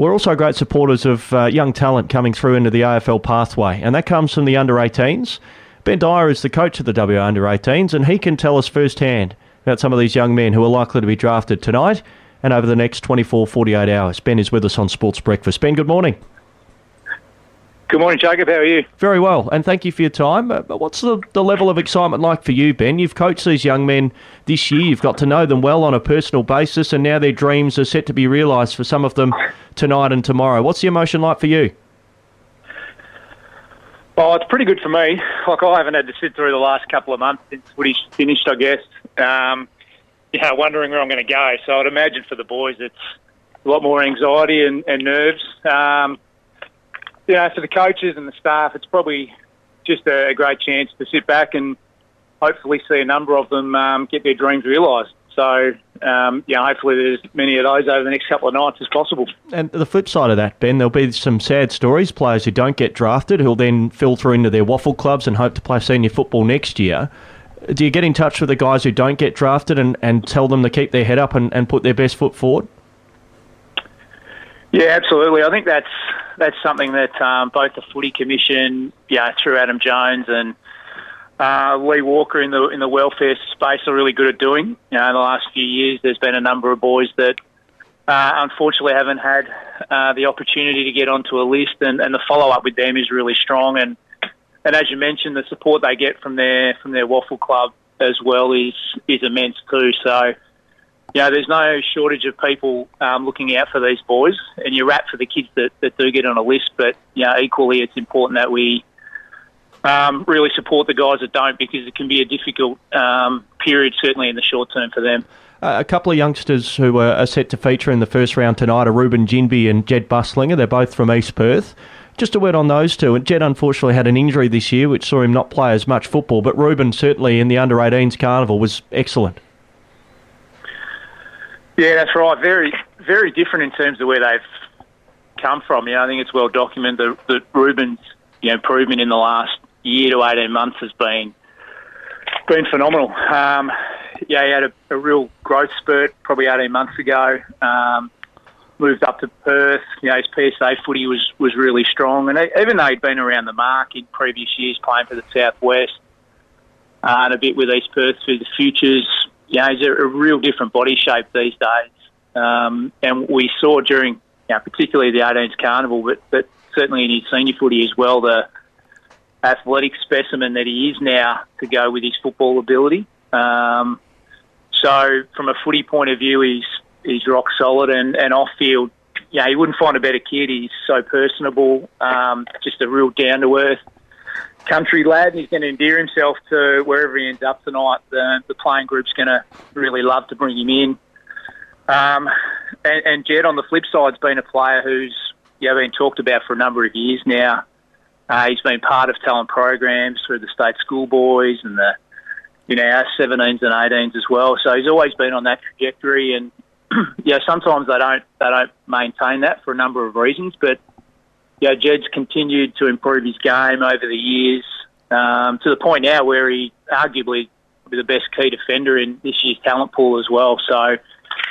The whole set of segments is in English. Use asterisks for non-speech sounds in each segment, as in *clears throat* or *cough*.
We're also great supporters of uh, young talent coming through into the AFL pathway, and that comes from the under 18s. Ben Dyer is the coach of the WA under 18s, and he can tell us firsthand about some of these young men who are likely to be drafted tonight and over the next 24, 48 hours. Ben is with us on Sports Breakfast. Ben, good morning. Good morning, Jacob. How are you? Very well, and thank you for your time. Uh, what's the, the level of excitement like for you, Ben? You've coached these young men this year, you've got to know them well on a personal basis, and now their dreams are set to be realised for some of them tonight and tomorrow. What's the emotion like for you? Oh, it's pretty good for me. Like I haven't had to sit through the last couple of months since footy's finished, I guess. Um, yeah, wondering where I'm going to go. So I'd imagine for the boys, it's a lot more anxiety and, and nerves. Um, you know, for the coaches and the staff, it's probably just a, a great chance to sit back and hopefully see a number of them um, get their dreams realised. So, um, yeah, hopefully there's many of those over the next couple of nights as possible. And the flip side of that, Ben, there'll be some sad stories. Players who don't get drafted who'll then filter into their WAFL clubs and hope to play senior football next year. Do you get in touch with the guys who don't get drafted and, and tell them to keep their head up and, and put their best foot forward? Yeah, absolutely. I think that's that's something that um, both the Footy Commission, yeah, through Adam Jones and uh, Lee Walker in the in the welfare space are really good at doing. You know, in the last few years, there's been a number of boys that uh, unfortunately haven't had uh, the opportunity to get onto a list, and, and the follow up with them is really strong. And and as you mentioned, the support they get from their from their WAFL club as well is is immense too. So you know, there's no shortage of people um, looking out for these boys, and you're right for the kids that, that do get on a list. But you know, equally, it's important that we um, really support the guys that don't, because it can be a difficult um, period, certainly in the short term for them. Uh, a couple of youngsters who are set to feature in the first round tonight are Reuben Ginbey and Jedd Busslinger. They're both from East Perth. Just a word on those two. And Jedd unfortunately had an injury this year, which saw him not play as much football. But Reuben certainly in the under 18s carnival was excellent. Yeah, that's right. Very, very different in terms of where they've come from. You know, I think it's well documented that, that Reuben's you know improvement in the last year to eighteen months has been been phenomenal. Um, yeah, he had a, a, real growth spurt probably eighteen months ago. Um, moved up to Perth. You know, his PSA footy was was really strong, and even though he'd been around the mark in previous years, playing for the Southwest uh, and a bit with East Perth through the futures, you know, he's a, a real different body shape these days. Um, and we saw during, you know, particularly the 18th Carnival, but, but certainly in his senior footy as well, the athletic specimen that he is now to go with his football ability. Um, so from a footy point of view, he's he's rock solid and, and off field. Yeah, you wouldn't find a better kid. He's so personable, um, just a real down to earth country lad. He's going to endear himself to wherever he ends up tonight. The, the playing group's going to really love to bring him in. Um, and, and Jedd, on the flip side, has been a player who's know, been talked about for a number of years now. Uh, he's been part of talent programs through the state schoolboys and the you know our 17s and 18s as well. So he's always been on that trajectory, and *clears throat* yeah, sometimes they don't they don't maintain that for a number of reasons, but yeah, Jedd's continued to improve his game over the years um, to the point now where he arguably be the best key defender in this year's talent pool as well. So,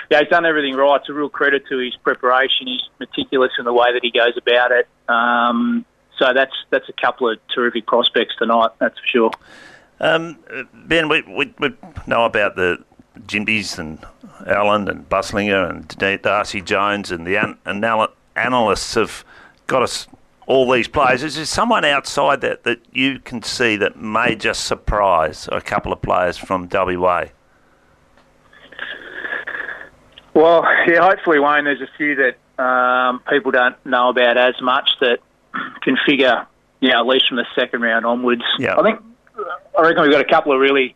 yeah, he's done everything right. It's a real credit to his preparation. He's meticulous in the way that he goes about it. Um, so that's that's a couple of terrific prospects tonight. That's for sure. Um, ben, we, we, we know about the Ginbeys and Allen and Busslinger and Darcy Jones and the an- analysts have got us all these players. Is there someone outside that that you can see that may just surprise a couple of players from WA? Well, yeah, hopefully, Wayne. There's a few that um, people don't know about as much that can figure, you know, at least from the second round onwards. Yeah. I think I reckon we've got a couple of really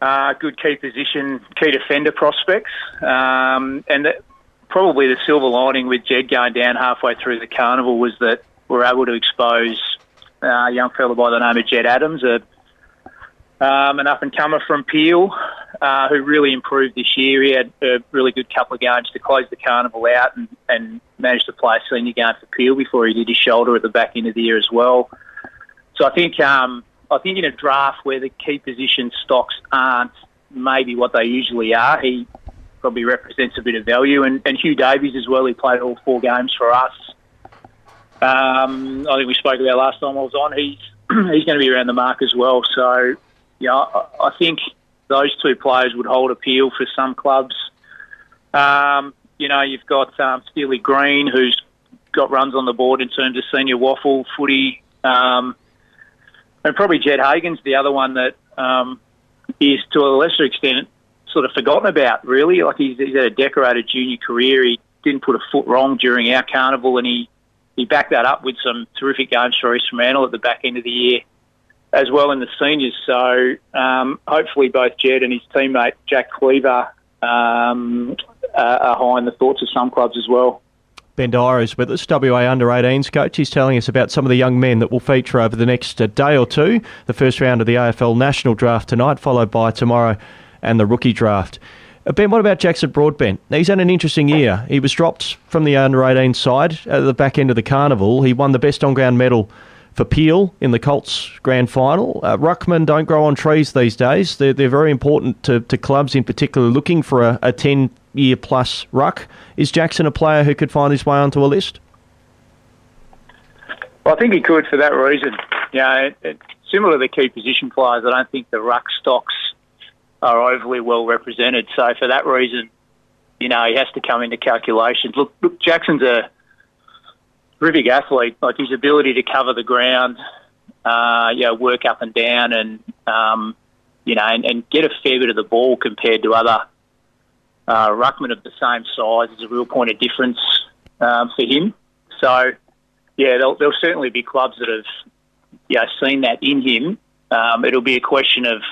uh, good key position, key defender prospects, um, and that probably the silver lining with Jedd going down halfway through the carnival was that we're able to expose uh, a young fellow by the name of Jed Adams, a, um, an up and comer from Peel, uh, who really improved this year. He had a really good couple of games to close the carnival out and, and managed to play a senior game for Peel before he did his shoulder at the back end of the year as well. So I think um, I think in a draft where the key position stocks aren't maybe what they usually are, he probably represents a bit of value. And, and Hugh Davies as well, he played all four games for us. Um, I think we spoke about last time I was on. He's *clears throat* he's going to be around the mark as well. So, yeah, I, I think those two players would hold appeal for some clubs. Um, you know, you've got um, Steely Green, who's got runs on the board in terms of senior WAFL footy. Um, and probably Jed Hagen's the other one that um, is, to a lesser extent, sort of forgotten about, really. Like, he's, he's had a decorated junior career. He didn't put a foot wrong during our carnival, and he, he backed that up with some terrific games for East Fremantle at the back end of the year as well in the seniors. So um, hopefully both Jed and his teammate Jack Cleaver um, are high in the thoughts of some clubs as well. Ben Dyer is with us, WA Under 18s coach. He's telling us about some of the young men that will feature over the next uh, day or two. The first round of the AFL National Draft tonight, followed by tomorrow and the rookie draft. Uh, ben, what about Jackson Broadbent? He's had an interesting year. He was dropped from the under 18 side at the back end of the carnival. He won the best on ground medal for Peel in the Colts grand final. Uh, Ruckmen don't grow on trees these days. They're, they're very important to, to clubs in particular looking for a, a 10 year plus ruck. Is Jackson a player who could find his way onto a list? Well, I think he could for that reason. Yeah, it, it, similar to the key position players, I don't think the ruck stocks are overly well represented. So for that reason, you know, he has to come into calculations. Look, look Jackson's a terrific athlete. Like his ability to cover the ground, uh, you know, work up and down, and um, you know, and, and, get a fair bit of the ball compared to other uh, ruckmen of the same size is a real point of difference um, for him. So, yeah, there'll, there'll, certainly be clubs that have, you know, seen that in him. Um, it'll be a question of,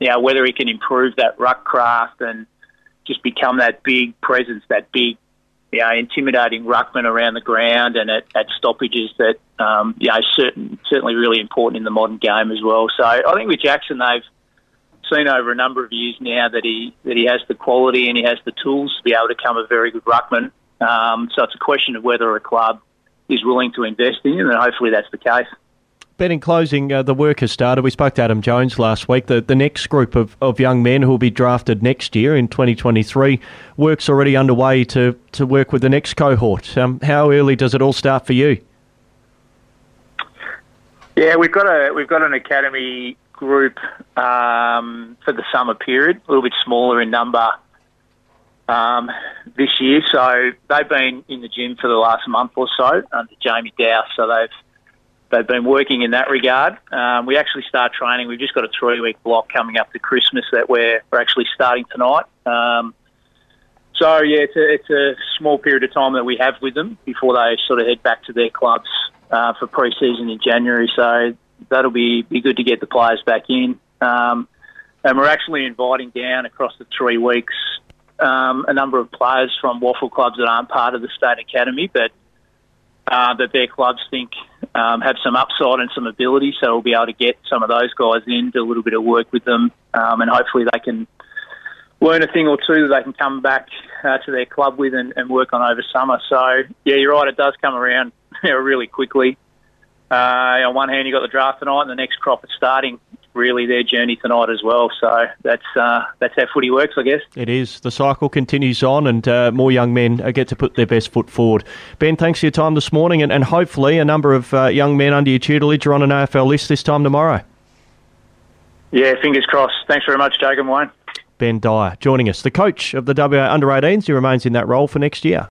you know, whether he can improve that ruck craft and just become that big presence, that big you know, intimidating ruckman around the ground and at, at stoppages that, um, you know, certain, certainly really important in the modern game as well. So I think with Jackson, they've seen over a number of years now that he that he has the quality and he has the tools to be able to become a very good ruckman. Um, so it's a question of whether a club is willing to invest in him, and hopefully that's the case. Ben, in closing, uh, the work has started. We spoke to Adam Jones last week. The, the next group of, of young men who will be drafted next year in 2023, work's already underway to, to work with the next cohort. Um, how early does it all start for you? Yeah, we've got a we've got an academy group um, for the summer period, a little bit smaller in number um, this year. So they've been in the gym for the last month or so under Jamie Dow. So they've they've been working in that regard. Um, we actually start training. We've just got a three week block coming up to Christmas that we're, we're actually starting tonight. Um, so yeah, it's a, it's a small period of time that we have with them before they sort of head back to their clubs uh, for pre-season in January. So that'll be be good to get the players back in. Um, and we're actually inviting down across the three weeks um, a number of players from WAFL clubs that aren't part of the state academy, but uh, that their clubs think um, have some upside and some ability. So we'll be able to get some of those guys in, do a little bit of work with them, um, and hopefully they can learn a thing or two that they can come back uh, to their club with and, and, work on over summer. So yeah, you're right. It does come around *laughs* really quickly. Uh, on one hand, you got the draft tonight, and the next crop is starting really their journey tonight as well. So that's uh, that's how footy works, I guess. It is. The cycle continues on, and uh, more young men get to put their best foot forward. Ben, thanks for your time this morning, and, and hopefully a number of uh, young men under your tutelage are on an AFL list this time tomorrow. Yeah, fingers crossed. Thanks very much, Jacob Wayne. Ben Dyer joining us, the coach of the WA Under 18s. He remains in that role for next year.